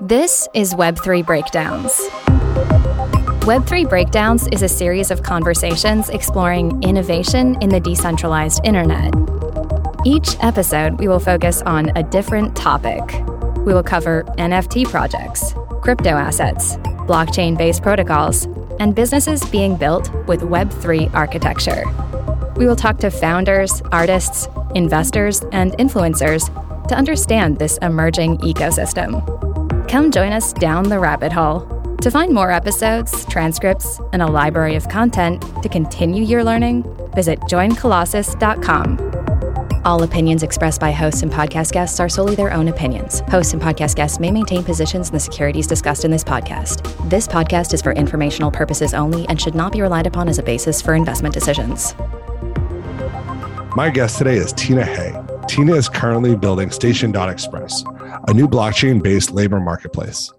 This is Web3 Breakdowns. Web3 Breakdowns is a series of conversations exploring innovation in the decentralized internet. Each episode, we will focus on a different topic. We will cover NFT projects, crypto assets, blockchain based protocols, and businesses being built with Web3 architecture. We will talk to founders, artists, investors, and influencers to understand this emerging ecosystem. Come join us down the rabbit hole. To find more episodes, transcripts, and a library of content to continue your learning, visit joincolossus.com. All opinions expressed by hosts and podcast guests are solely their own opinions. Hosts and podcast guests may maintain positions in the securities discussed in this podcast. This podcast is for informational purposes only and should not be relied upon as a basis for investment decisions. My guest today is Tina He. Tina is currently building Station.Express, a new blockchain based labor marketplace.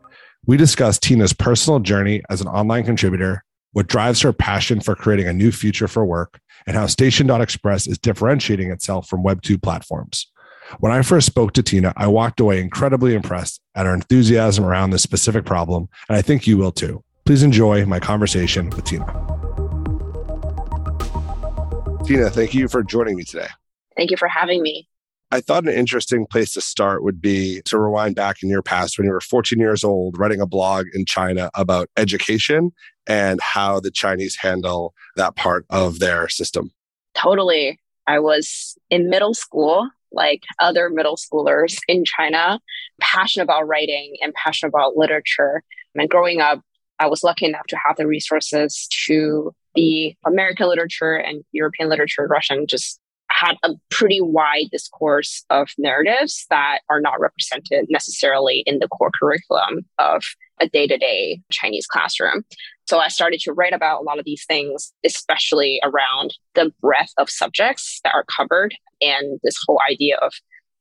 We discuss Tina's personal journey as an online contributor, what drives her passion for creating a new future for work, and how Station.Express is differentiating itself from Web2 platforms. When I first spoke to Tina, I walked away incredibly impressed at her enthusiasm around this specific problem, and I think you will too. Please enjoy my conversation with Tina. Tina, thank you for joining me today. Thank you for having me. I thought an interesting place to start would be to rewind back in your past when you were 14 years old, writing a blog in China about education and how the Chinese handle that part of their system. Totally. I was in middle school, like other middle schoolers in China, passionate about writing and passionate about literature. And growing up, I was lucky enough to have the resources to be American literature and European literature, Russian, just had a pretty wide discourse of narratives that are not represented necessarily in the core curriculum of a day to day Chinese classroom. So I started to write about a lot of these things, especially around the breadth of subjects that are covered and this whole idea of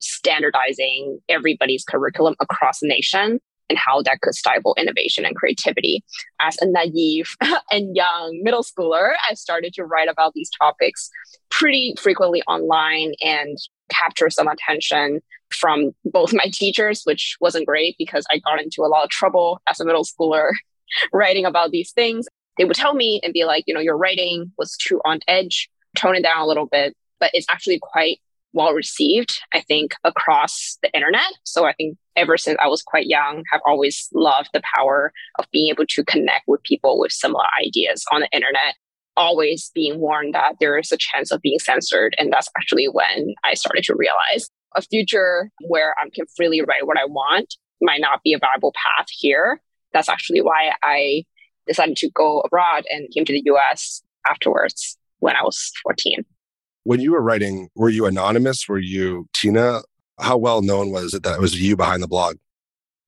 standardizing everybody's curriculum across the nation and how that could stifle innovation and creativity. As a naive and young middle schooler, I started to write about these topics pretty frequently online and capture some attention from both my teachers, which wasn't great because I got into a lot of trouble as a middle schooler writing about these things. They would tell me and be like, you know, your writing was too on edge, tone it down a little bit, but it's actually quite well received, I think, across the internet. So I think ever since I was quite young, have always loved the power of being able to connect with people with similar ideas on the internet. Always being warned that there is a chance of being censored. And that's actually when I started to realize a future where I can freely write what I want might not be a viable path here. That's actually why I decided to go abroad and came to the US afterwards when I was 14. When you were writing, were you anonymous? Were you Tina? How well known was it that it was you behind the blog?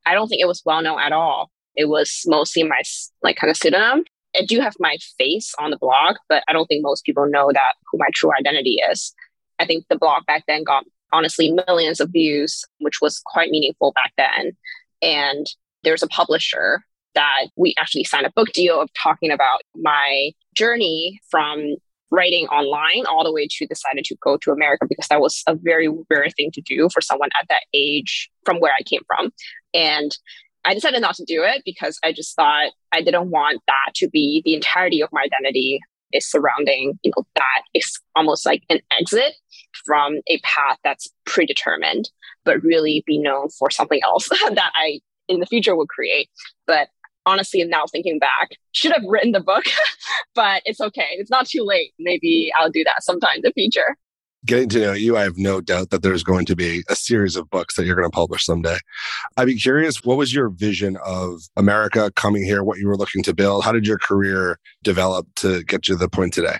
I don't think it was well known at all. It was mostly my like kind of pseudonym. I do have my face on the blog, but I don't think most people know that who my true identity is. I think the blog back then got honestly millions of views, which was quite meaningful back then. And there's a publisher that we actually signed a book deal of talking about my journey from writing online all the way to decided to go to America because that was a very rare thing to do for someone at that age from where I came from. And I decided not to do it because I just thought I didn't want that to be the entirety of my identity is surrounding, you know, that is almost like an exit from a path that's predetermined, but really be known for something else that I in the future would create. But honestly, now thinking back, should have written the book, but it's okay. It's not too late. Maybe I'll do that sometime in the future. Getting to know you, I have no doubt that there's going to be a series of books that you're going to publish someday. I'd be curious, what was your vision of America coming here, what you were looking to build? How did your career develop to get you to the point today?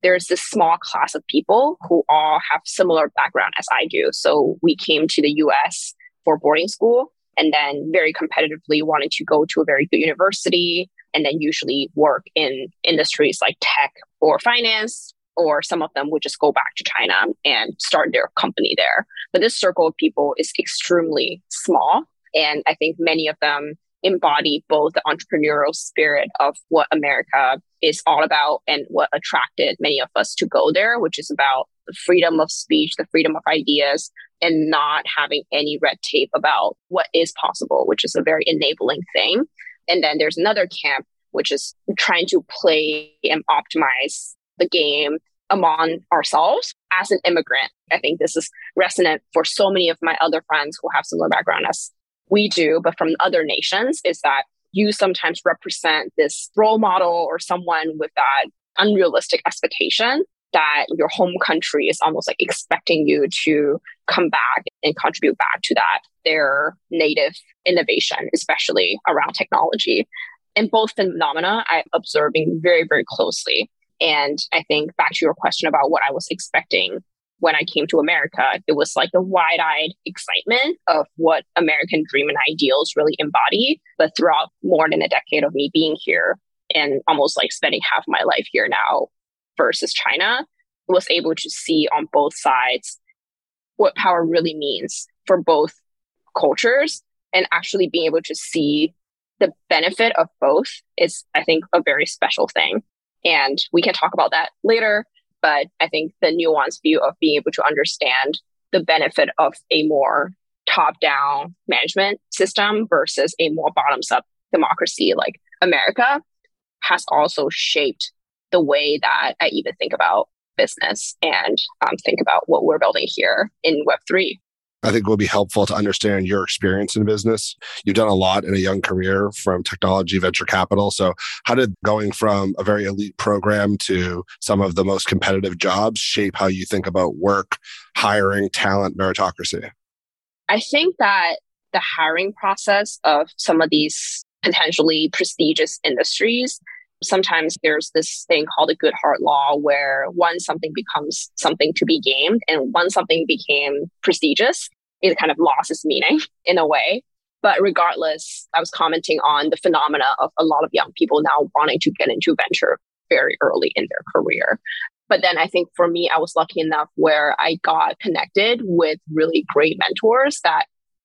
There's this small class of people who all have similar background as I do. So we came to the US for boarding school and then very competitively wanted to go to a very good university and then usually work in industries like tech or finance or some of them would just go back to China and start their company there. But this circle of people is extremely small. And I think many of them embody both the entrepreneurial spirit of what America is all about and what attracted many of us to go there, which is about the freedom of speech, the freedom of ideas, and not having any red tape about what is possible, which is a very enabling thing. And then there's another camp, which is trying to play and optimize the game among ourselves as an immigrant. I think this is resonant for so many of my other friends who have similar background as we do, but from other nations, is that you sometimes represent this role model or someone with that unrealistic expectation that your home country is almost like expecting you to come back and contribute back to that their native innovation especially around technology and both phenomena i'm observing very very closely and i think back to your question about what i was expecting when I came to America, it was like the wide eyed excitement of what American dream and ideals really embody. But throughout more than a decade of me being here and almost like spending half my life here now versus China, was able to see on both sides what power really means for both cultures and actually being able to see the benefit of both is, I think, a very special thing. And we can talk about that later. But I think the nuanced view of being able to understand the benefit of a more top down management system versus a more bottoms up democracy like America has also shaped the way that I even think about business and um, think about what we're building here in Web3. I think it will be helpful to understand your experience in business. You've done a lot in a young career from technology, venture capital. So, how did going from a very elite program to some of the most competitive jobs shape how you think about work, hiring, talent, meritocracy? I think that the hiring process of some of these potentially prestigious industries sometimes there's this thing called a Goodhart law where once something becomes something to be gamed and once something became prestigious, it kind of lost its meaning in a way. But regardless, I was commenting on the phenomena of a lot of young people now wanting to get into venture very early in their career. But then I think for me, I was lucky enough where I got connected with really great mentors that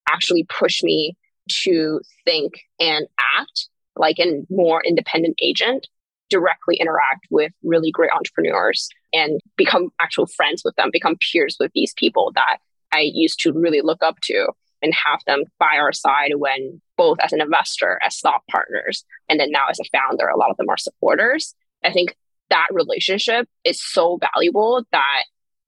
actually pushed me to think and act like a more independent agent, directly interact with really great entrepreneurs and become actual friends with them, become peers with these people that I used to really look up to and have them by our side when both as an investor, as thought partners, and then now as a founder, a lot of them are supporters. I think that relationship is so valuable that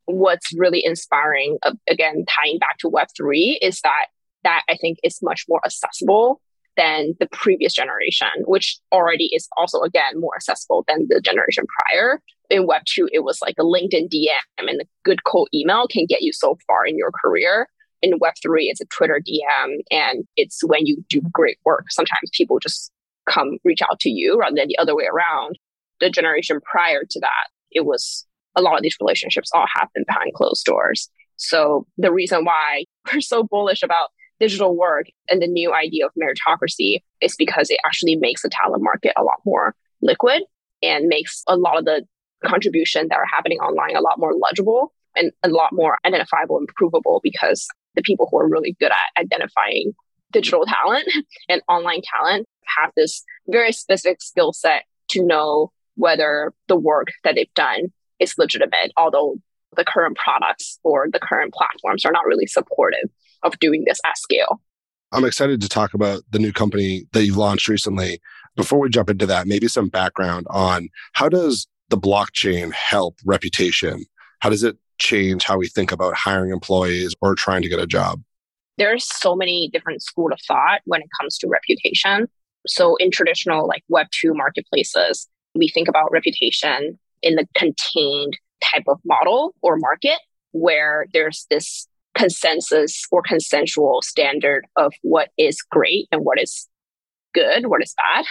what's really inspiring, again, tying back to Web3, is that that I think is much more accessible than the previous generation, which already is also, again, more accessible than the generation prior. In Web 2, it was like a LinkedIn DM and a good cold email can get you so far in your career. In Web 3, it's a Twitter DM, and it's when you do great work. Sometimes people just come reach out to you rather than the other way around. The generation prior to that, it was a lot of these relationships all happen behind closed doors. So the reason why we're so bullish about digital work and the new idea of meritocracy is because it actually makes the talent market a lot more liquid and makes a lot of the contribution that are happening online a lot more legible and a lot more identifiable and provable because the people who are really good at identifying digital talent and online talent have this very specific skill set to know whether the work that they've done is legitimate, although the current products or the current platforms are not really supportive of doing this at scale. I'm excited to talk about the new company that you've launched recently. Before we jump into that, maybe some background on how does the blockchain help reputation? How does it change how we think about hiring employees or trying to get a job? There's so many different school of thought when it comes to reputation. So in traditional like web 2 marketplaces, we think about reputation in the contained type of model or market where there's this consensus or consensual standard of what is great and what is good, what is bad.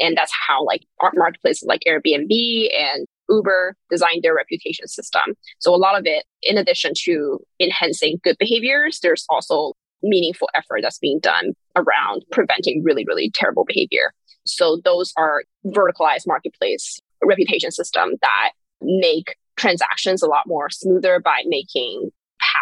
And that's how like art marketplaces like Airbnb and Uber designed their reputation system. So a lot of it, in addition to enhancing good behaviors, there's also meaningful effort that's being done around preventing really, really terrible behavior. So those are verticalized marketplace reputation system that make transactions a lot more smoother by making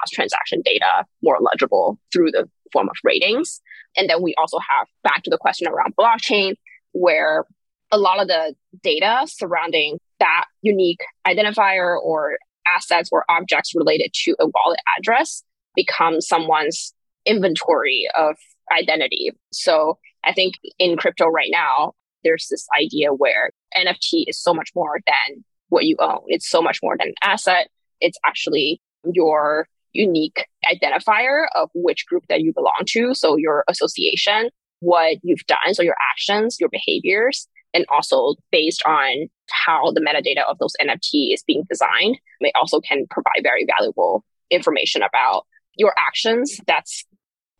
past transaction data more legible through the form of ratings. And then we also have back to the question around blockchain, where a lot of the data surrounding that unique identifier or assets or objects related to a wallet address become someone's inventory of identity. So I think in crypto right now, there's this idea where NFT is so much more than what you own. It's so much more than an asset. It's actually your unique identifier of which group that you belong to. So your association, what you've done, so your actions, your behaviors, and also based on how the metadata of those NFT is being designed, they also can provide very valuable information about your actions that's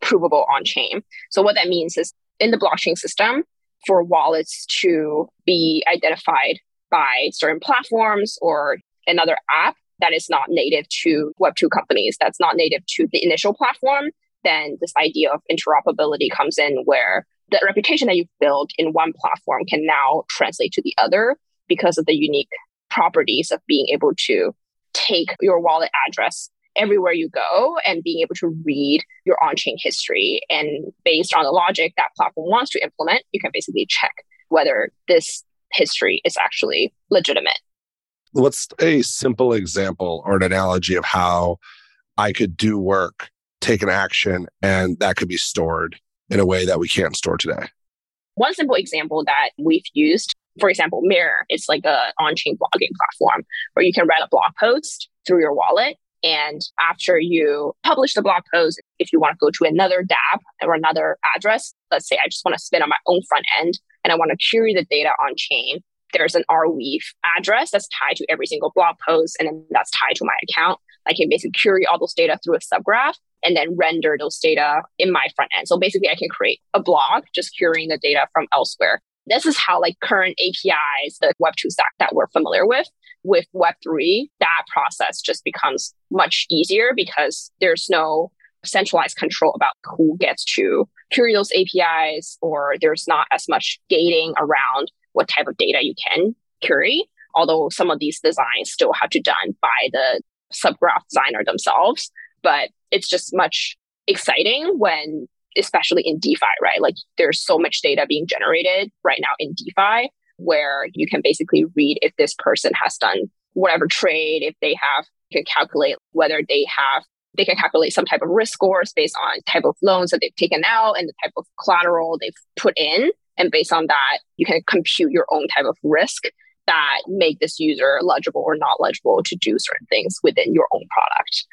provable on chain. So what that means is in the blockchain system, for wallets to be identified by certain platforms or another app that is not native to Web2 companies, that's not native to the initial platform, then this idea of interoperability comes in where the reputation that you've built in one platform can now translate to the other because of the unique properties of being able to take your wallet address everywhere you go and being able to read your on-chain history. And based on the logic that platform wants to implement you can basically check whether this history is actually legitimate what's a simple example or an analogy of how i could do work take an action and that could be stored in a way that we can't store today. One simple example that we've used for example mirror it's like a on-chain blogging platform where you can write a blog post through your wallet and after you publish the blog post, if you want to go to another dApp or another address, let's say I just want to spin on my own front end and I want to query the data on chain, there's an Arweave address that's tied to every single blog post and then that's tied to my account. I can basically query all those data through a subgraph and then render those data in my front end. So basically I can create a blog just querying the data from elsewhere. This is how like current APIs, the Web2 stack that we're familiar with, with Web3, that process just becomes much easier because there's no centralized control about who gets to query those APIs, or there's not as much gating around what type of data you can query. Although some of these designs still have to done by the subgraph designer themselves, but it's just much exciting when, especially in DeFi, right? Like there's so much data being generated right now in DeFi where you can basically read if this person has done whatever trade, if they have, can calculate whether they have, they can calculate some type of risk scores based on type of loans that they've taken out and the type of collateral they've put in. And based on that, you can compute your own type of risk that make this user legible or not legible to do certain things within your own product.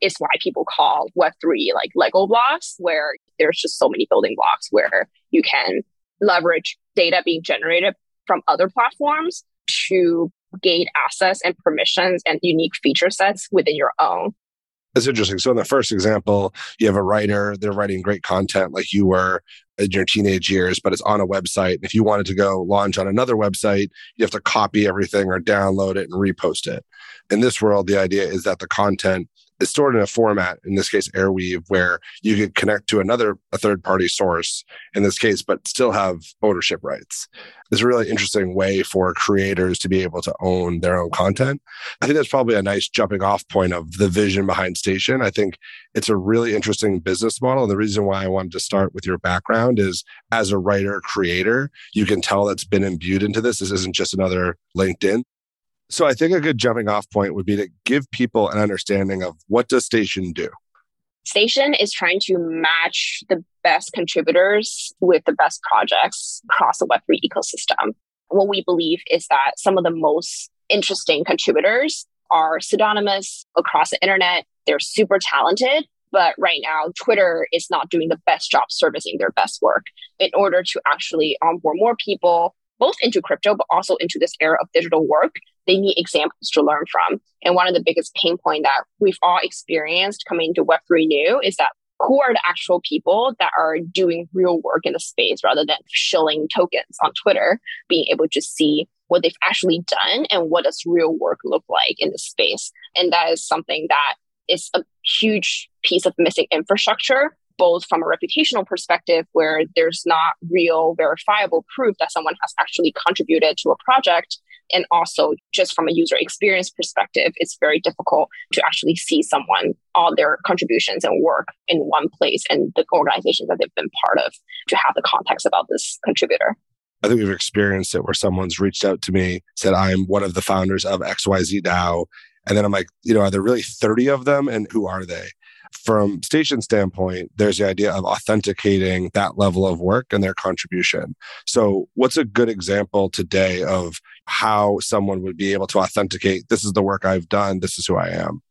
It's why people call Web3 like Lego blocks, where there's just so many building blocks where you can leverage data being generated from other platforms to gain access and permissions and unique feature sets within your own. That's interesting. So in the first example, you have a writer, they're writing great content like you were in your teenage years, but it's on a website. If you wanted to go launch on another website, you have to copy everything or download it and repost it. In this world, the idea is that the content is stored in a format, in this case, Arweave, where you could connect to another, a third party source in this case, but still have ownership rights. It's a really interesting way for creators to be able to own their own content. I think that's probably a nice jumping off point of the vision behind Station. I think it's a really interesting business model. And the reason why I wanted to start with your background is as a writer creator, you can tell that's been imbued into this. This isn't just another LinkedIn. So I think a good jumping off point would be to give people an understanding of what does Station do? Station is trying to match the best contributors with the best projects across the Web3 ecosystem. What we believe is that some of the most interesting contributors are pseudonymous across the internet. They're super talented, but right now, Twitter is not doing the best job servicing their best work. In order to actually onboard more people, both into crypto, but also into this era of digital work, they need examples to learn from. And one of the biggest pain point that we've all experienced coming to Web3 new is that who are the actual people that are doing real work in the space rather than shilling tokens on Twitter, being able to see what they've actually done and what does real work look like in the space. And that is something that is a huge piece of missing infrastructure both from a reputational perspective, where there's not real verifiable proof that someone has actually contributed to a project, and also just from a user experience perspective, it's very difficult to actually see someone, all their contributions and work in one place and the organizations that they've been part of to have the context about this contributor. I think we've experienced it where someone's reached out to me, said, I'm one of the founders of XYZ DAO And then I'm like, you know, are there really 30 of them? And who are they? From station standpoint, there's the idea of authenticating that level of work and their contribution. So, what's a good example today of how someone would be able to authenticate this is the work I've done, this is who I am?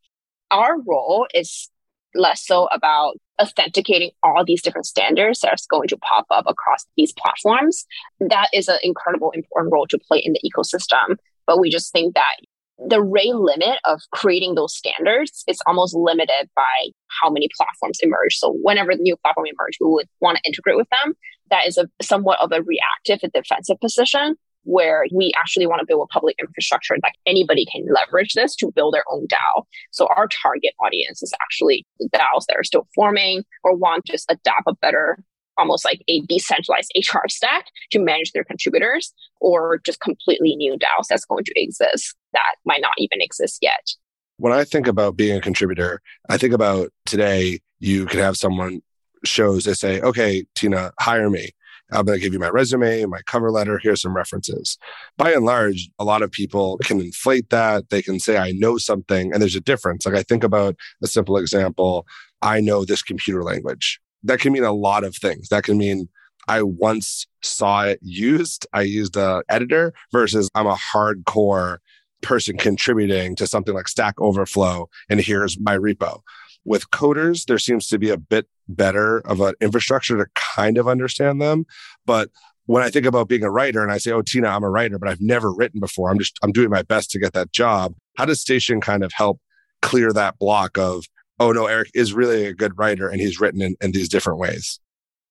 Our role is less so about authenticating all these different standards that's going to pop up across these platforms. That is an incredible important role to play in the ecosystem. But we just think that the rate limit of creating those standards is almost limited by how many platforms emerge. So whenever the new platform emerge, we would want to integrate with them. That is a somewhat of a reactive and defensive position where we actually want to build a public infrastructure that anybody can leverage this to build their own DAO. So our target audience is actually the DAOs that are still forming or want to just adapt a better almost like a decentralized HR stack to manage their contributors or just completely new DAOs that's going to exist that might not even exist yet. When I think about being a contributor, I think about today, you could have someone shows they say, okay, Tina, hire me. I'm going to give you my resume, my cover letter. Here's some references. By and large, a lot of people can inflate that. They can say, I know something, and there's a difference. Like I think about a simple example I know this computer language that can mean a lot of things. That can mean I once saw it used. I used a editor versus I'm a hardcore person contributing to something like Stack Overflow and here's my repo. With coders, there seems to be a bit better of an infrastructure to kind of understand them. But when I think about being a writer and I say, oh, Tina, I'm a writer, but I've never written before. I'm just, I'm doing my best to get that job. How does Station kind of help clear that block of, oh no, Eric is really a good writer and he's written in, in these different ways.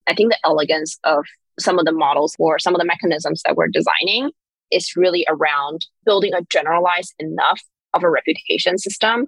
I think the elegance of some of the models or some of the mechanisms that we're designing is really around building a generalized enough of a reputation system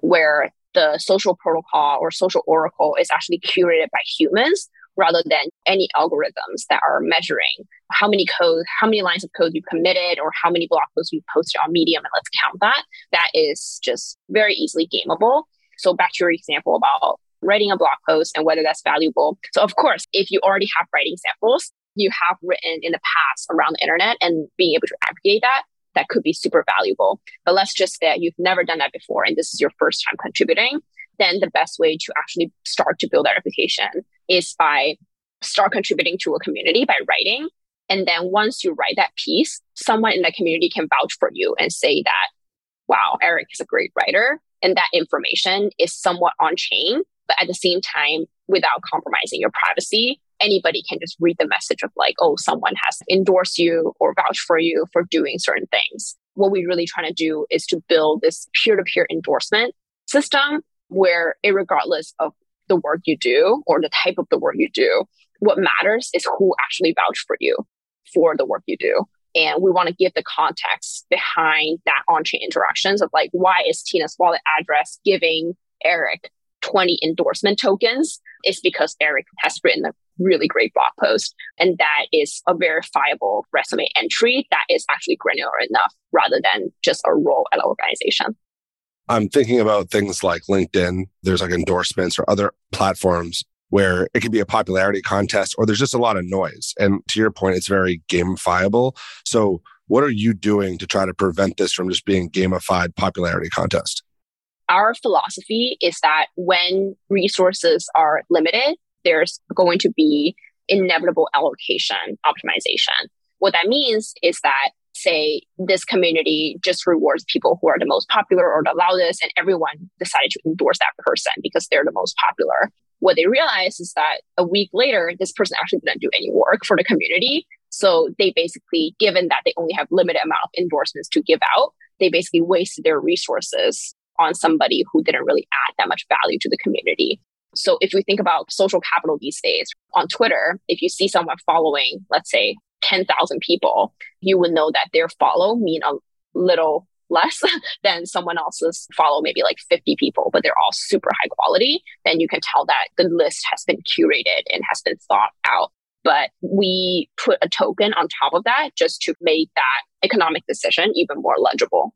where the social protocol or social oracle is actually curated by humans rather than any algorithms that are measuring how many code, how many lines of code you've committed or how many blog posts you've posted on Medium and let's count that. That is just very easily gameable. So back to your example about writing a blog post and whether that's valuable. So of course, if you already have writing samples, you have written in the past around the internet and being able to aggregate that, that could be super valuable. But let's just say you've never done that before and this is your first time contributing, then the best way to actually start to build that reputation is by start contributing to a community by writing. And then once you write that piece, someone in the community can vouch for you and say that, wow, Eric is a great writer and that information is somewhat on chain, but at the same time, without compromising your privacy, anybody can just read the message of like, oh, someone has endorsed you or vouched for you for doing certain things. What we're really trying to do is to build this peer to peer endorsement system where, regardless of the work you do or the type of the work you do, what matters is who actually vouched for you for the work you do. And we want to give the context behind that on-chain interactions of like, why is Tina's wallet address giving Eric 20 endorsement tokens? It's because Eric has written a really great blog post. And that is a verifiable resume entry that is actually granular enough rather than just a role at an organization. I'm thinking about things like LinkedIn. There's like endorsements or other platforms where it could be a popularity contest or there's just a lot of noise. And to your point, it's very gamifiable. So, what are you doing to try to prevent this from just being gamified popularity contest? Our philosophy is that when resources are limited, there's going to be inevitable allocation optimization. What that means is that say this community just rewards people who are the most popular or the loudest and everyone decided to endorse that person because they're the most popular what they realize is that a week later, this person actually didn't do any work for the community. So they basically, given that they only have limited amount of endorsements to give out, they basically wasted their resources on somebody who didn't really add that much value to the community. So if we think about social capital these days on Twitter, if you see someone following, let's say 10,000 people, you would know that their follow mean a little less than someone else's follow maybe like 50 people, but they're all super high quality, then you can tell that the list has been curated and has been thought out. But we put a token on top of that just to make that economic decision even more legible.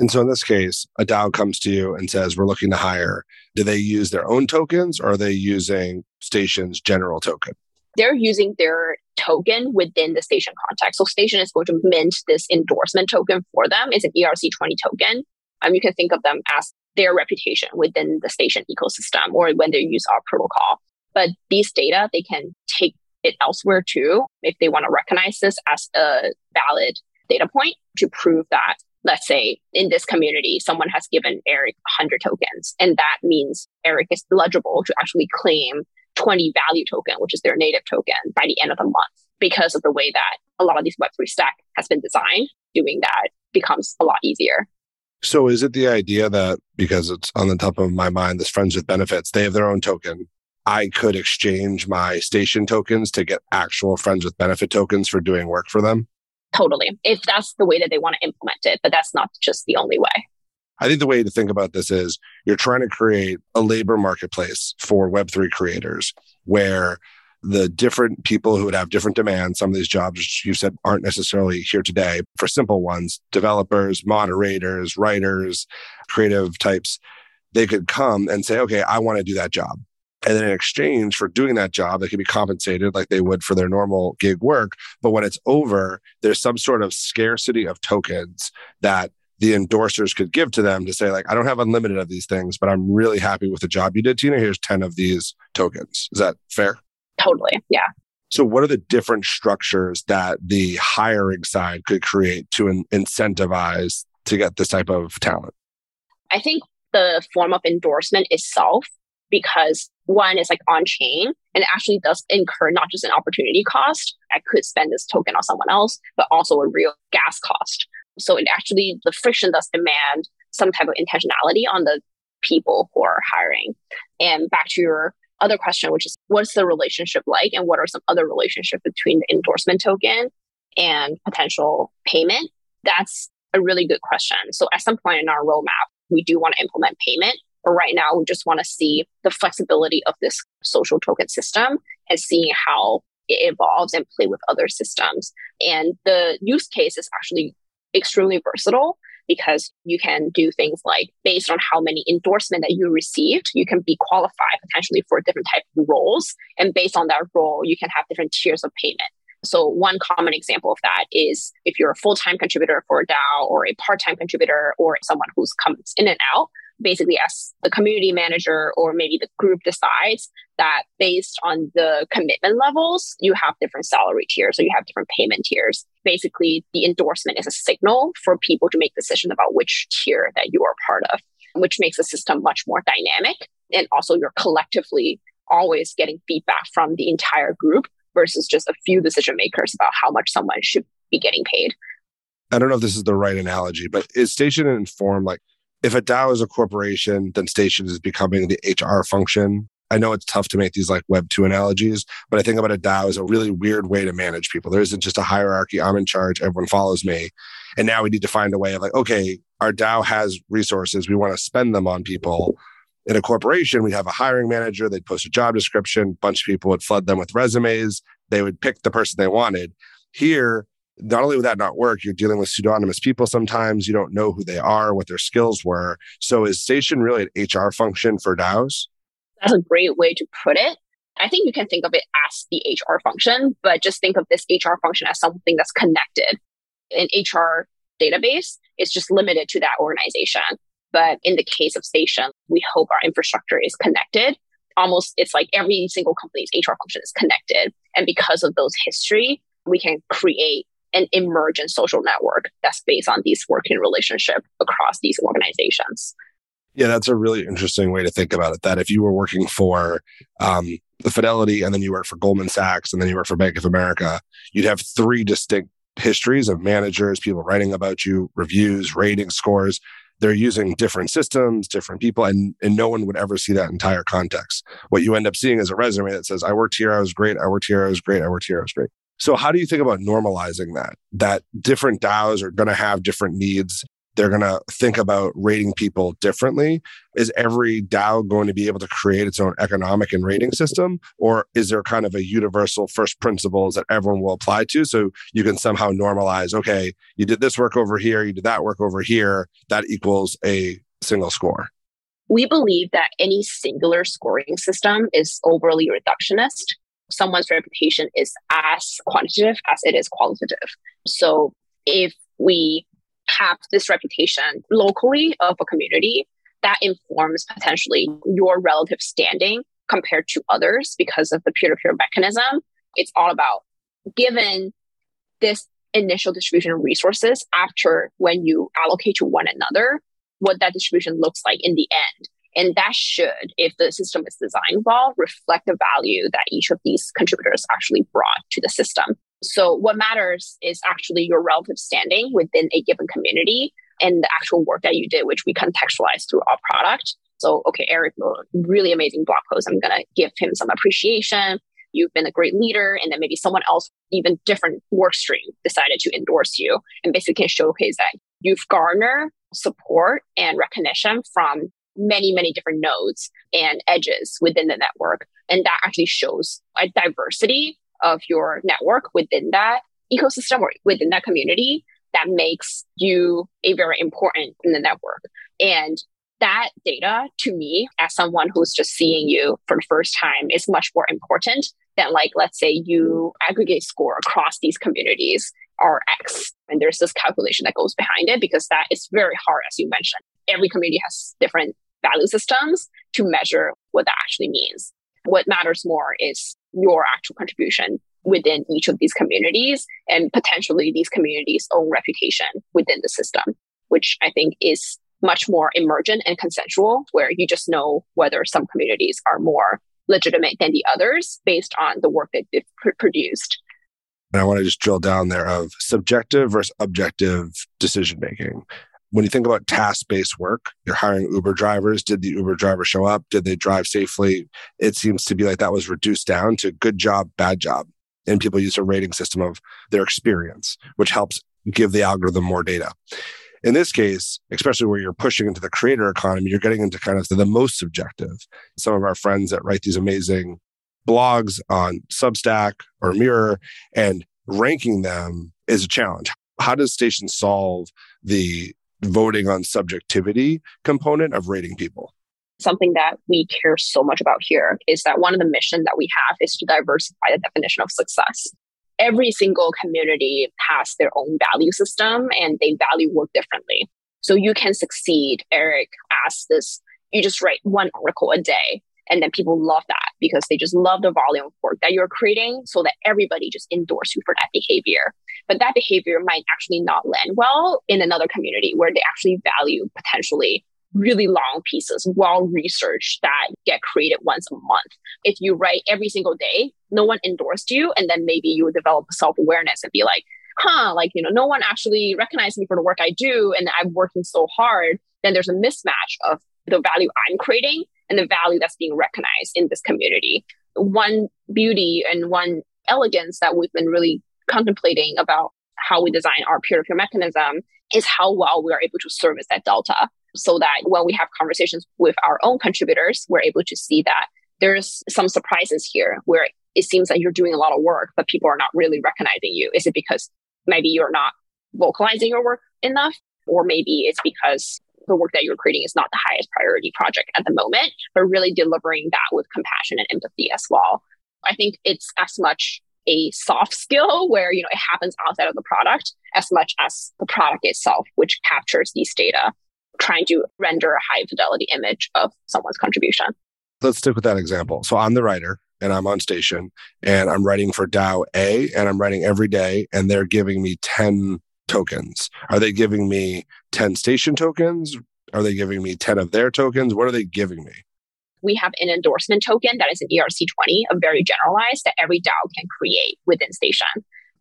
And so in this case, a DAO comes to you and says, We're looking to hire. Do they use their own tokens or are they using Station's general token? they're using their token within the station context. So station is going to mint this endorsement token for them. It's an ERC20 token. Um, you can think of them as their reputation within the station ecosystem or when they use our protocol. But these data, they can take it elsewhere too if they want to recognize this as a valid data point to prove that let's say in this community, someone has given Eric 100 tokens, and that means Eric is eligible to actually claim 20 value token, which is their native token, by the end of the month. Because of the way that a lot of these Web3 stack has been designed, doing that becomes a lot easier. So is it the idea that because it's on the top of my mind, this friends with benefits, they have their own token. I could exchange my station tokens to get actual friends with benefit tokens for doing work for them? Totally. If that's the way that they want to implement it, but that's not just the only way. I think the way to think about this is you're trying to create a labor marketplace for Web3 creators where the different people who would have different demands, some of these jobs you said aren't necessarily here today for simple ones, developers, moderators, writers, creative types, they could come and say, okay, I want to do that job. And then in exchange for doing that job, they can be compensated like they would for their normal gig work. But when it's over, there's some sort of scarcity of tokens that the endorsers could give to them to say, like, I don't have unlimited of these things, but I'm really happy with the job you did, Tina. Here's 10 of these tokens. Is that fair? Totally. Yeah. So, what are the different structures that the hiring side could create to in- incentivize to get this type of talent? I think the form of endorsement itself because one is like on chain and actually does incur not just an opportunity cost. I could spend this token on someone else, but also a real gas cost. So it actually, the friction does demand some type of intentionality on the people who are hiring. And back to your other question, which is what's the relationship like and what are some other relationships between the endorsement token and potential payment? That's a really good question. So at some point in our roadmap, we do want to implement payment but right now, we just want to see the flexibility of this social token system and seeing how it evolves and play with other systems. And the use case is actually extremely versatile because you can do things like based on how many endorsement that you received, you can be qualified potentially for different type of roles. And based on that role, you can have different tiers of payment. So one common example of that is if you're a full-time contributor for a DAO or a part-time contributor or someone who's comes in and out, basically as the community manager or maybe the group decides that based on the commitment levels, you have different salary tiers or you have different payment tiers. Basically, the endorsement is a signal for people to make decisions about which tier that you are part of, which makes the system much more dynamic. And also you're collectively always getting feedback from the entire group versus just a few decision makers about how much someone should be getting paid. I don't know if this is the right analogy, but is Station informed like if a DAO is a corporation, then Station is becoming the HR function. I know it's tough to make these like Web 2 analogies, but I think about a DAO as a really weird way to manage people. There isn't just a hierarchy. I'm in charge. Everyone follows me. And now we need to find a way of like, okay, our DAO has resources. We want to spend them on people. In a corporation, we'd have a hiring manager. They'd post a job description. A bunch of people would flood them with resumes. They would pick the person they wanted. Here, not only would that not work, you're dealing with pseudonymous people sometimes. You don't know who they are, what their skills were. So is Station really an HR function for DAOs? That's a great way to put it. I think you can think of it as the HR function, but just think of this HR function as something that's connected. An HR database is just limited to that organization. But in the case of Station, we hope our infrastructure is connected. Almost, it's like every single company's HR function is connected. And because of those history, we can create an emergent social network that's based on these working relationship across these organizations. Yeah, that's a really interesting way to think about it. That if you were working for um, the Fidelity and then you work for Goldman Sachs and then you work for Bank of America, you'd have three distinct histories of managers, people writing about you, reviews, rating scores. They're using different systems, different people, and, and no one would ever see that entire context. What you end up seeing is a resume that says, I worked here, I was great, I worked here, I was great, I worked here, I was great. So how do you think about normalizing that? That different DAOs are going to have different needs. They're going to think about rating people differently. Is every DAO going to be able to create its own economic and rating system? Or is there kind of a universal first principles that everyone will apply to? So you can somehow normalize, okay, you did this work over here, you did that work over here, that equals a single score. We believe that any singular scoring system is overly reductionist someone's reputation is as quantitative as it is qualitative. So if we have this reputation locally of a community that informs potentially your relative standing compared to others because of the peer-to-peer mechanism. It's all about given this initial distribution of resources after when you allocate to one another, what that distribution looks like in the end. And that should, if the system is designed well, reflect the value that each of these contributors actually brought to the system. So what matters is actually your relative standing within a given community and the actual work that you did, which we contextualize through our product. So, okay, Eric, really amazing blog post. I'm going to give him some appreciation. You've been a great leader. And then maybe someone else, even different work stream, decided to endorse you and basically showcase that you've garnered support and recognition from many, many different nodes and edges within the network. And that actually shows a diversity of your network within that ecosystem or within that community that makes you a very important in the network. And that data to me, as someone who's just seeing you for the first time, is much more important than like, let's say you aggregate score across these communities are X. And there's this calculation that goes behind it because that is very hard, as you mentioned. Every community has different value systems to measure what that actually means. What matters more is your actual contribution within each of these communities and potentially these communities' own reputation within the system, which I think is much more emergent and consensual, where you just know whether some communities are more legitimate than the others based on the work that they've pr- produced. And I want to just drill down there of subjective versus objective decision making. When you think about task based work, you're hiring Uber drivers. Did the Uber driver show up? Did they drive safely? It seems to be like that was reduced down to good job, bad job. And people use a rating system of their experience, which helps give the algorithm more data. In this case, especially where you're pushing into the creator economy, you're getting into kind of the, most subjective. Some of our friends that write these amazing blogs on Substack or Mirror and ranking them is a challenge. How does Station solve the voting on subjectivity component of rating people? Something that we care so much about here is that one of the mission that we have is to diversify the definition of success. Every single community has their own value system and they value work differently. So you can succeed, Eric asked this, you just write one article a day and then people love that because they just love the volume of work that you're creating so that everybody just endorse you for that behavior. But that behavior might actually not land well in another community where they actually value potentially really long pieces, well researched that get created once a month. If you write every single day, no one endorsed you, and then maybe you develop self awareness and be like, huh, like, you know, no one actually recognized me for the work I do, and I'm working so hard. Then there's a mismatch of the value I'm creating and the value that's being recognized in this community. One beauty and one elegance that we've been really contemplating about how we design our peer-to-peer mechanism is how well we are able to service that delta so that when we have conversations with our own contributors, we're able to see that there's some surprises here where it seems that you're doing a lot of work, but people are not really recognizing you. Is it because maybe you're not vocalizing your work enough? Or maybe it's because the work that you're creating is not the highest priority project at the moment, but really delivering that with compassion and empathy as well. I think it's as much a soft skill where you know it happens outside of the product as much as the product itself which captures these data trying to render a high fidelity image of someone's contribution let's stick with that example so i'm the writer and i'm on station and i'm writing for dao a and i'm writing every day and they're giving me 10 tokens? Are they giving me 10 station tokens? Are they giving me 10 of their tokens? What are they giving me? We have an endorsement token that is an ERC20, a very generalized that every DAO can create within Station.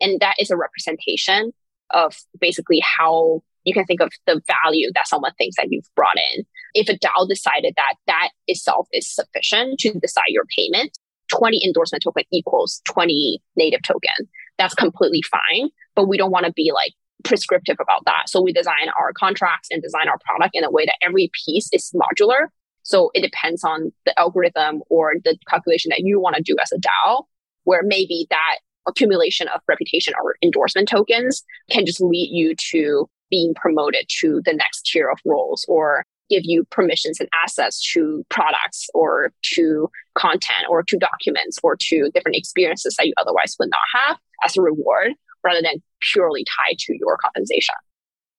And that is a representation of basically how you can think of the value that someone thinks that you've brought in. If a DAO decided that that itself is sufficient to decide your payment, 20 endorsement token equals 20 native token. That's completely fine. But we don't want to be like prescriptive about that. So we design our contracts and design our product in a way that every piece is modular. So it depends on the algorithm or the calculation that you want to do as a DAO, where maybe that accumulation of reputation or endorsement tokens can just lead you to being promoted to the next tier of roles or give you permissions and access to products or to content or to documents or to different experiences that you otherwise would not have as a reward rather than purely tied to your compensation.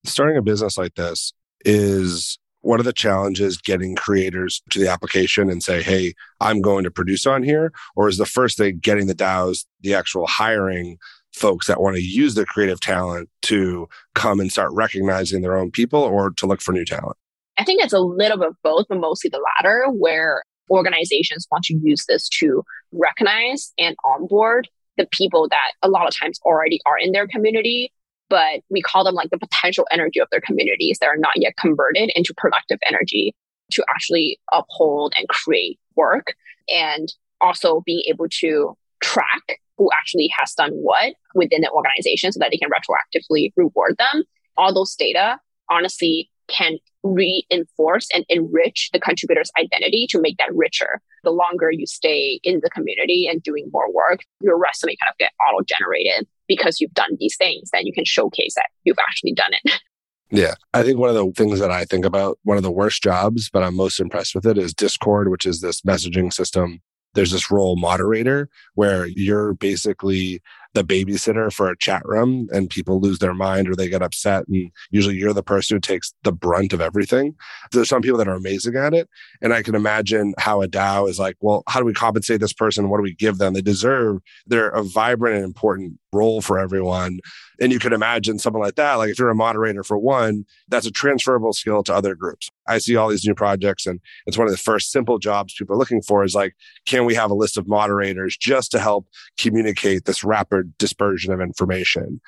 starting a business like this is one of the challenges getting creators to the application and say, hey, I'm going to produce on here? Or is the first thing getting the DAOs, the actual hiring folks that want to use their creative talent to come and start recognizing their own people or to look for new talent? I think it's a little bit of both, but mostly the latter, where organizations want to use this to recognize and onboard the people that a lot of times already are in their community but we call them like the potential energy of their communities that are not yet converted into productive energy to actually uphold and create work and also being able to track who actually has done what within the organization so that they can retroactively reward them. All those data honestly can reinforce and enrich the contributor's identity to make that richer. The longer you stay in the community and doing more work, your resume kind of get auto generated because you've done these things. Then you can showcase that you've actually done it. Yeah. I think one of the things that I think about, one of the worst jobs, but I'm most impressed with it is Discord, which is this messaging system. There's this role moderator where you're basically the babysitter for a chat room and people lose their mind or they get upset. And usually you're the person who takes the brunt of everything. There's some people that are amazing at it. And I can imagine how a DAO is like, well, how do we compensate this person? What do we give them? They deserve, they're a vibrant and important role for everyone. And you can imagine something like that. Like if you're a moderator for one, that's a transferable skill to other groups. I see all these new projects and it's one of the first simple jobs people are looking for is like, can we have a list of moderators just to help communicate this rapid dispersion of information?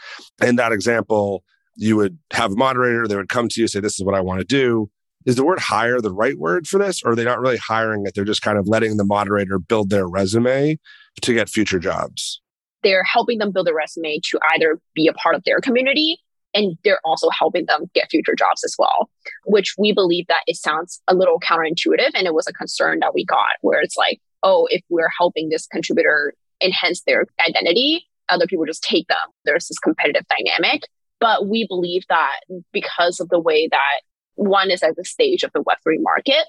In that example, you would have a moderator, they would come to you, say, this is what I want to do. Is the word hire the right word for this? Or are they not really hiring it? They're just kind of letting the moderator build their resume to get future jobs they're helping them build a resume to either be a part of their community and they're also helping them get future jobs as well which we believe that it sounds a little counterintuitive and it was a concern that we got where it's like oh if we're helping this contributor enhance their identity other people just take them. There's this competitive dynamic. But we believe that because of the way that one is at the stage of the web3 market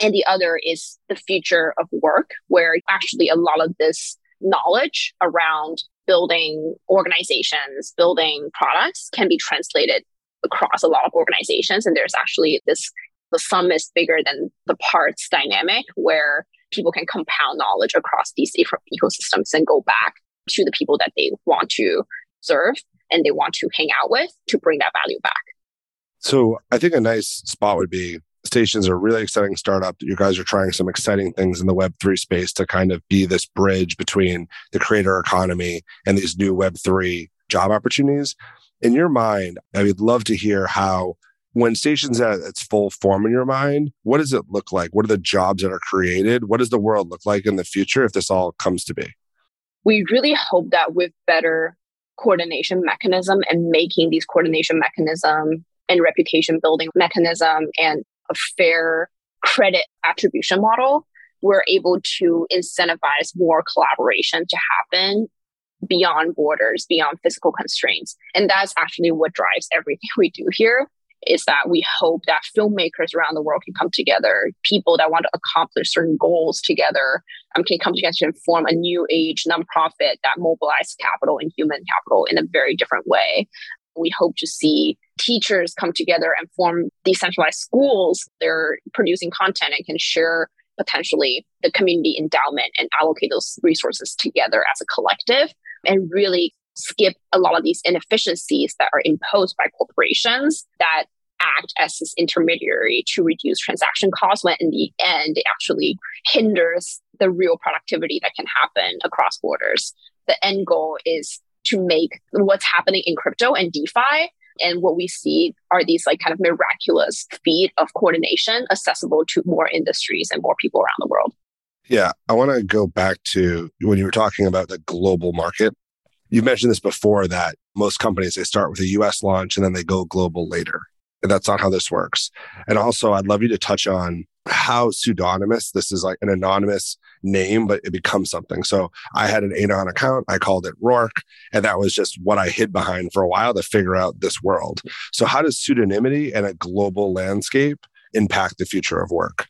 and the other is the future of work where actually a lot of this knowledge around building organizations, building products can be translated across a lot of organizations. And there's actually this the sum is bigger than the parts dynamic where people can compound knowledge across these different ecosystems and go back to the people that they want to serve and they want to hang out with to bring that value back. So I think a nice spot would be Stations are really exciting startup. You guys are trying some exciting things in the Web3 space to kind of be this bridge between the creator economy and these new Web3 job opportunities. In your mind, I would love to hear how, when Stations at its full form in your mind, what does it look like? What are the jobs that are created? What does the world look like in the future if this all comes to be? We really hope that with better coordination mechanism and making these coordination mechanism and reputation building mechanism and a fair credit attribution model, we're able to incentivize more collaboration to happen beyond borders, beyond physical constraints. And that's actually what drives everything we do here is that we hope that filmmakers around the world can come together, people that want to accomplish certain goals together um, can come together to form a new age nonprofit that mobilizes capital and human capital in a very different way. We hope to see teachers come together and form decentralized schools. They're producing content and can share potentially the community endowment and allocate those resources together as a collective and really skip a lot of these inefficiencies that are imposed by corporations that act as this intermediary to reduce transaction costs when in the end it actually hinders the real productivity that can happen across borders. The end goal is to make what's happening in crypto and DeFi and what we see are these like kind of miraculous feat of coordination accessible to more industries and more people around the world. Yeah, I want to go back to when you were talking about the global market. You've mentioned this before that most companies they start with a US launch and then they go global later. And that's not how this works. And also, I'd love you to touch on how pseudonymous this is like an anonymous name, but it becomes something. So I had an Anon account. I called it Rourke. And that was just what I hid behind for a while to figure out this world. So how does pseudonymity and a global landscape impact the future of work?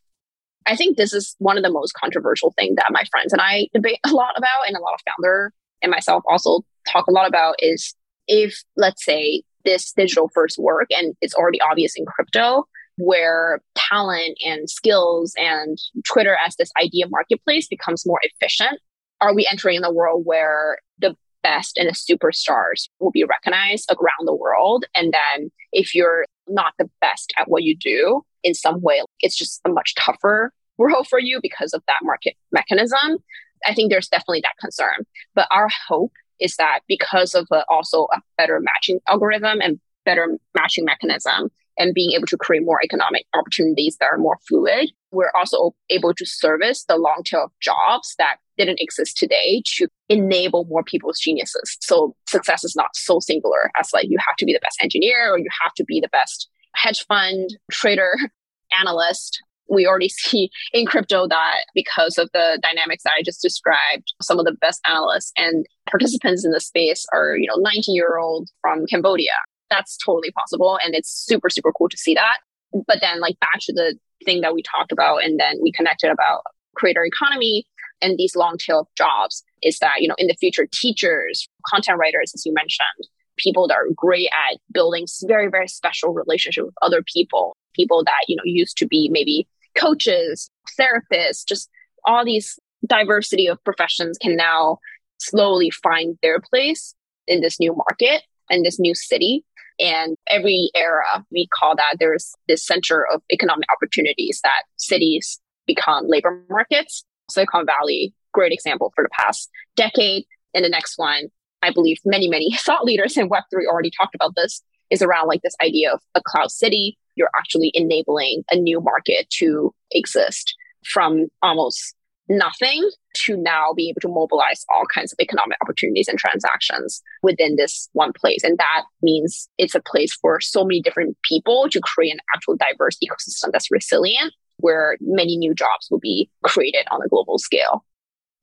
I think this is one of the most controversial things that my friends and I debate a lot about and a lot of founder and myself also talk a lot about is if let's say this digital first work and it's already obvious in crypto where talent and skills and Twitter as this idea marketplace becomes more efficient? Are we entering a world where the best and the superstars will be recognized around the world? And then if you're not the best at what you do in some way, it's just a much tougher world for you because of that market mechanism. I think there's definitely that concern. But our hope is that because of a, also a better matching algorithm and better matching mechanism, and being able to create more economic opportunities that are more fluid. We're also able to service the long tail of jobs that didn't exist today to enable more people's geniuses. So success is not so singular as like you have to be the best engineer or you have to be the best hedge fund trader analyst. We already see in crypto that because of the dynamics that I just described, some of the best analysts and participants in the space are, you know, 19 year old from Cambodia that's totally possible. And it's super, super cool to see that. But then, like, back to the thing that we talked about, and then we connected about creator economy and these long tail jobs is that, you know, in the future, teachers, content writers, as you mentioned, people that are great at building very, very special relationship with other people, people that, you know, used to be maybe coaches, therapists, just all these diversity of professions can now slowly find their place in this new market and this new city. And every era, we call that there's this center of economic opportunities that cities become labor markets. Silicon Valley, great example for the past decade. And the next one, I believe many, many thought leaders in Web3 already talked about this, is around like this idea of a cloud city. You're actually enabling a new market to exist from almost nothing to now be able to mobilize all kinds of economic opportunities and transactions within this one place. And that means it's a place for so many different people to create an actual diverse ecosystem that's resilient, where many new jobs will be created on a global scale.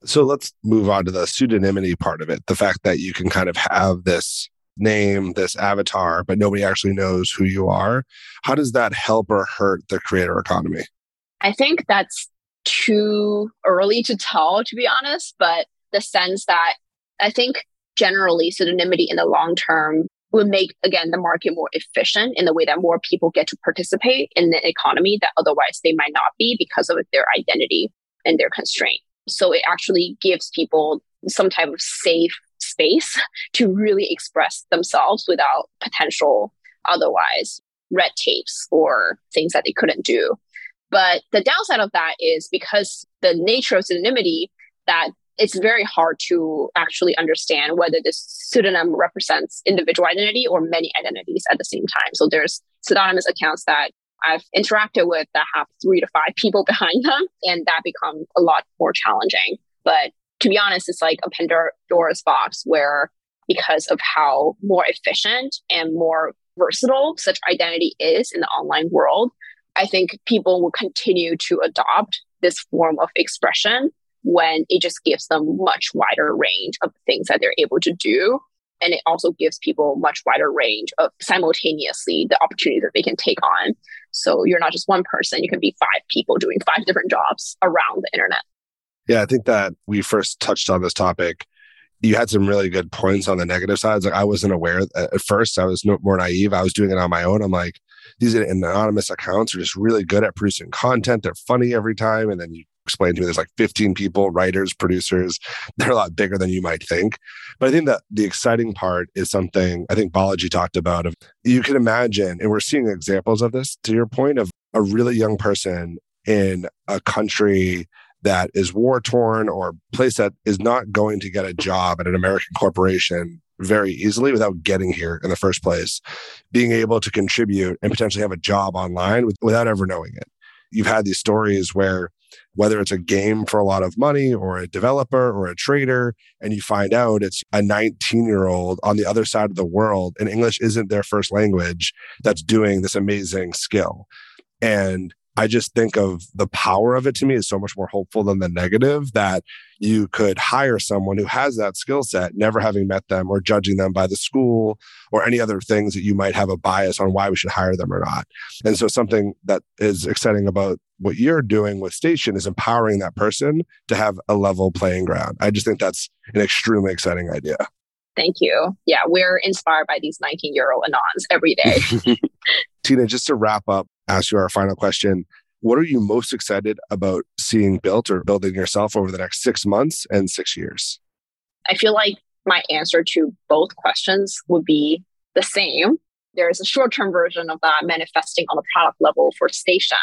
So let's move on to the pseudonymity part of it. The fact that you can kind of have this name, this avatar, but nobody actually knows who you are. How does that help or hurt the creator economy? I think that's too early to tell, to be honest, but the sense that I think generally pseudonymity in the long term will make, again, the market more efficient in the way that more people get to participate in the economy that otherwise they might not be because of their identity and their constraint. So it actually gives people some type of safe space to really express themselves without potential otherwise red tapes or things that they couldn't do. But the downside of that is because the nature of pseudonymity that it's very hard to actually understand whether this pseudonym represents individual identity or many identities at the same time. So there's pseudonymous accounts that I've interacted with that have three to five people behind them, and that becomes a lot more challenging. But to be honest, it's like a Pandora's box where because of how more efficient and more versatile such identity is in the online world, I think people will continue to adopt this form of expression when it just gives them much wider range of things that they're able to do. And it also gives people much wider range of simultaneously the opportunity that they can take on. So you're not just one person, you can be five people doing five different jobs around the internet. Yeah, I think that we first touched on this topic. You had some really good points on the negative sides. Like I wasn't aware at first. I was more naive. I was doing it on my own. I'm like, these anonymous accounts are just really good at producing content. They're funny every time. And then you explain to me there's like 15 people, writers, producers. They're a lot bigger than you might think. But I think that the exciting part is something I think Balaji talked about of you can imagine, and we're seeing examples of this to your point of a really young person in a country that is war torn or place that is not going to get a job at an American corporation very easily without getting here in the first place, being able to contribute and potentially have a job online with, without ever knowing it. You've had these stories where whether it's a game for a lot of money or a developer or a trader, and you find out it's a 19 year old on the other side of the world and English isn't their first language that's doing this amazing skill. And I just think of the power of it to me is so much more hopeful than the negative that you could hire someone who has that skill set, never having met them or judging them by the school or any other things that you might have a bias on why we should hire them or not. And so something that is exciting about what you're doing with Station is empowering that person to have a level playing ground. I just think that's an extremely exciting idea. Thank you. Yeah, we're inspired by these 19 year old Anons every day. Tina, just to wrap up, ask you our final question. What are you most excited about seeing built or building yourself over the next six months and six years? I feel like my answer to both questions would be the same. There's a short term version of that manifesting on the product level for Station,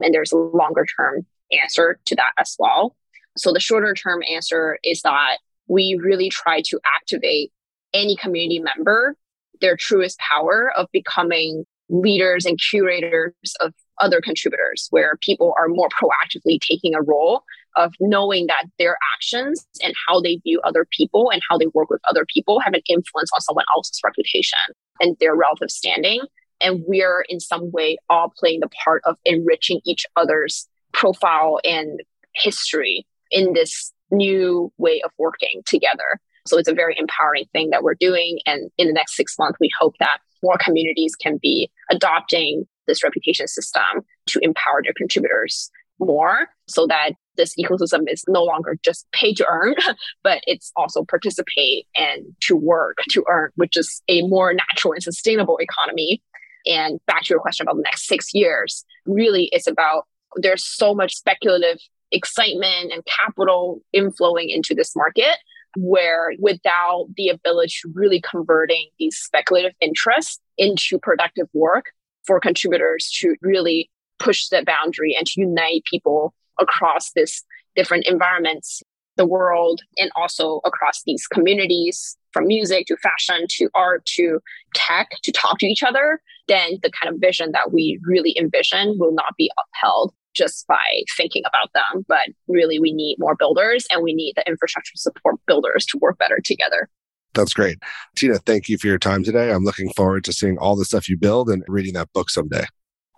and there's a longer term answer to that as well. So, the shorter term answer is that we really try to activate any community member their truest power of becoming leaders and curators of other contributors, where people are more proactively taking a role of knowing that their actions and how they view other people and how they work with other people have an influence on someone else's reputation and their relative standing. And we're in some way all playing the part of enriching each other's profile and history in this new way of working together. So it's a very empowering thing that we're doing. And in the next six months, we hope that more communities can be adopting this reputation system to empower their contributors more so that this ecosystem is no longer just pay to earn, but it's also participate and to work to earn, which is a more natural and sustainable economy. And back to your question about the next six years, really it's about there's so much speculative excitement and capital inflowing into this market where without the ability to really converting these speculative interests into productive work for contributors to really push the boundary and to unite people across this different environments the world and also across these communities from music to fashion to art to tech to talk to each other then the kind of vision that we really envision will not be upheld just by thinking about them. But really, we need more builders and we need the infrastructure to support builders to work better together. That's great. Tina, thank you for your time today. I'm looking forward to seeing all the stuff you build and reading that book someday.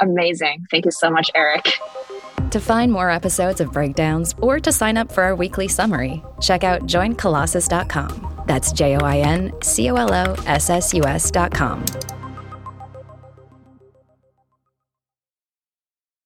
Amazing. Thank you so much, Eric. To find more episodes of Breakdowns or to sign up for our weekly summary, check out joincolossus.com. That's J O I N C O L O S S U S.com.